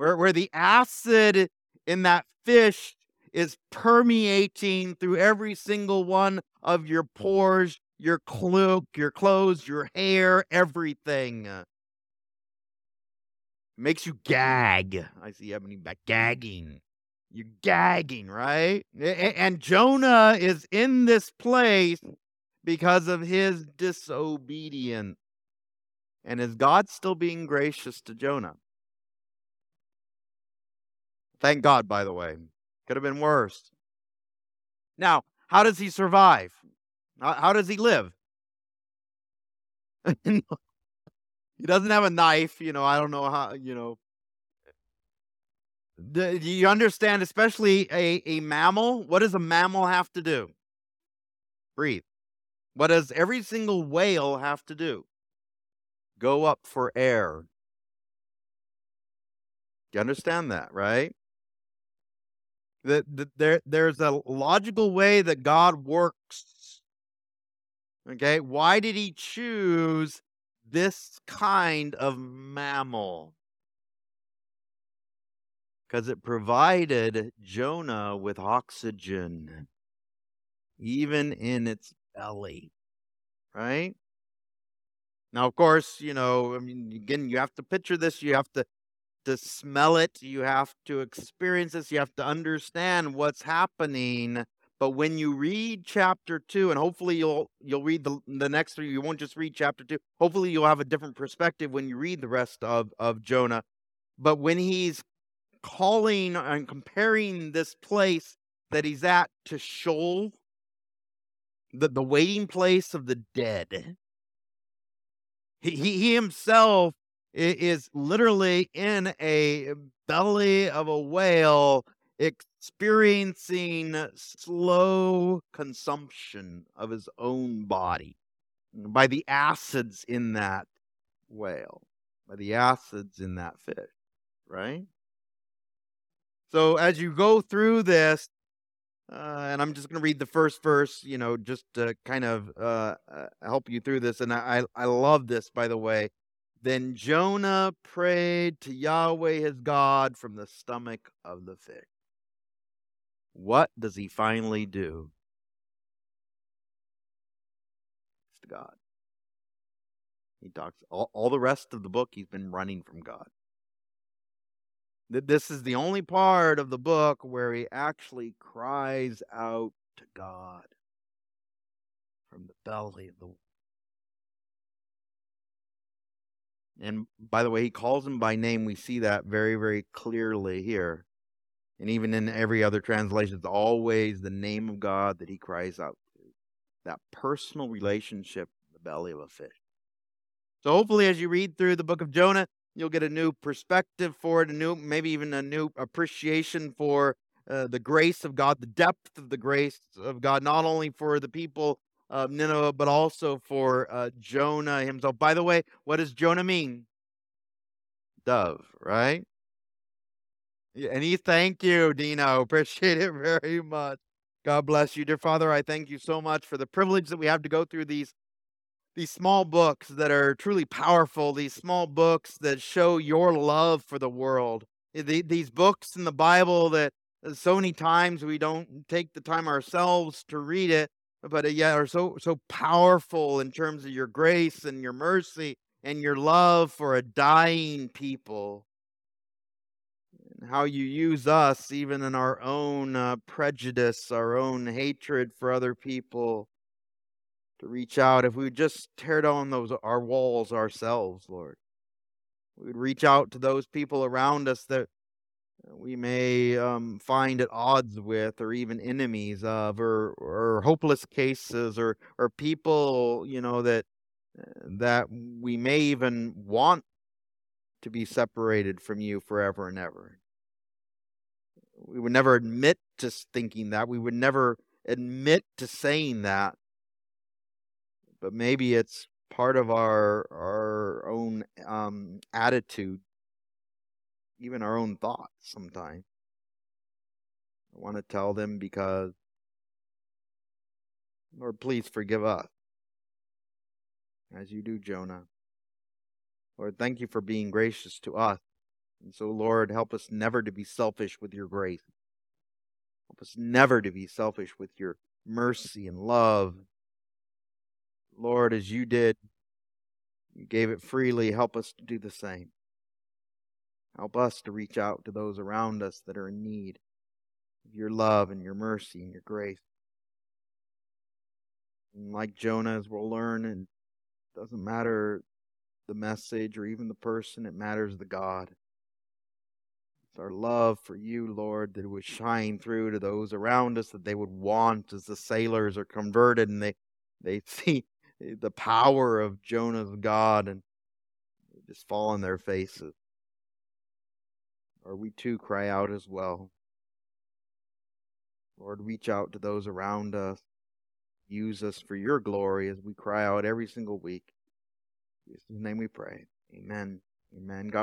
Where, where the acid in that fish is permeating through every single one of your pores, your cloak, your clothes, your hair, everything. Makes you gag. I see Ebony back gagging. You're gagging, right? And Jonah is in this place because of his disobedience. And is God still being gracious to Jonah? Thank God, by the way. Could have been worse. Now, how does he survive? How does he live? *laughs* he doesn't have a knife. You know, I don't know how, you know, do you understand, especially a, a mammal? What does a mammal have to do? Breathe. What does every single whale have to do? Go up for air. You understand that, right? That, that there there's a logical way that God works. Okay, why did he choose this kind of mammal? because it provided Jonah with oxygen, even in its belly, right? Now, of course, you know, I mean, again, you have to picture this, you have to to smell it, you have to experience this, you have to understand what's happening. But when you read chapter two, and hopefully you'll you'll read the the next three, you won't just read chapter two. Hopefully you'll have a different perspective when you read the rest of of Jonah. But when he's calling and comparing this place that he's at to Sheol, the, the waiting place of the dead. He, he himself is literally in a belly of a whale experiencing slow consumption of his own body by the acids in that whale, by the acids in that fish, right? So as you go through this, uh, and I'm just going to read the first verse, you know, just to kind of uh, uh, help you through this. And I, I love this, by the way. Then Jonah prayed to Yahweh his God from the stomach of the fish. What does he finally do? to God. He talks all, all the rest of the book, he's been running from God that this is the only part of the book where he actually cries out to God from the belly of the and by the way he calls him by name. We see that very very clearly here. And even in every other translation it's always the name of god that he cries out to. That personal relationship in the belly of a fish. So hopefully as you read through the book of jonah You'll get a new perspective for it, a new, maybe even a new appreciation for uh, the grace of God, the depth of the grace of God, not only for the people of Nineveh, but also for uh, Jonah himself. By the way, what does Jonah mean? Dove, right? And he thank you, Dino. *laughs* Appreciate it very much. God bless you, dear Father. I thank you so much for the privilege that we have to go through these these small books that are truly powerful, these small books that show your love for the world. Eh, these books in the Bible that uh, so many times we don't take the time ourselves to read it, but uh, yet are so so powerful in terms of your grace and your mercy and your love for a dying people. And how you use us even in our own uh, prejudice, our own hatred for other people to reach out. If we would just tear down those our walls ourselves, Lord, we would reach out to those people around us that we may um, find at odds with, or even enemies of, or or hopeless cases, or or people you know that that we may even want to be separated from you forever and ever. We would never admit to thinking that. We would never admit to saying that. But maybe it's part of our our own um, attitude, even our own thoughts sometimes. I want to tell them because, Lord, please forgive us as you do Jonah. Lord, thank you for being gracious to us. And so, Lord, help us never to be selfish with your grace. Help us never to be selfish with your mercy and love. Lord, as you did, you gave it freely. Help us to do the same. Help us to reach out to those around us that are in need of your love and your mercy and your grace. And like Jonah, as we'll learn, it doesn't matter the message or even the person, it matters the God. It's our love for you, Lord, that would shine through to those around us, that they would want as the sailors are converted and they, they *laughs* see the power of Jonah's God and just fall on their faces. Or we too cry out as well. Lord, reach out to those around us. Use us for your glory as we cry out every single week. In Jesus' name we pray. Amen. Amen. God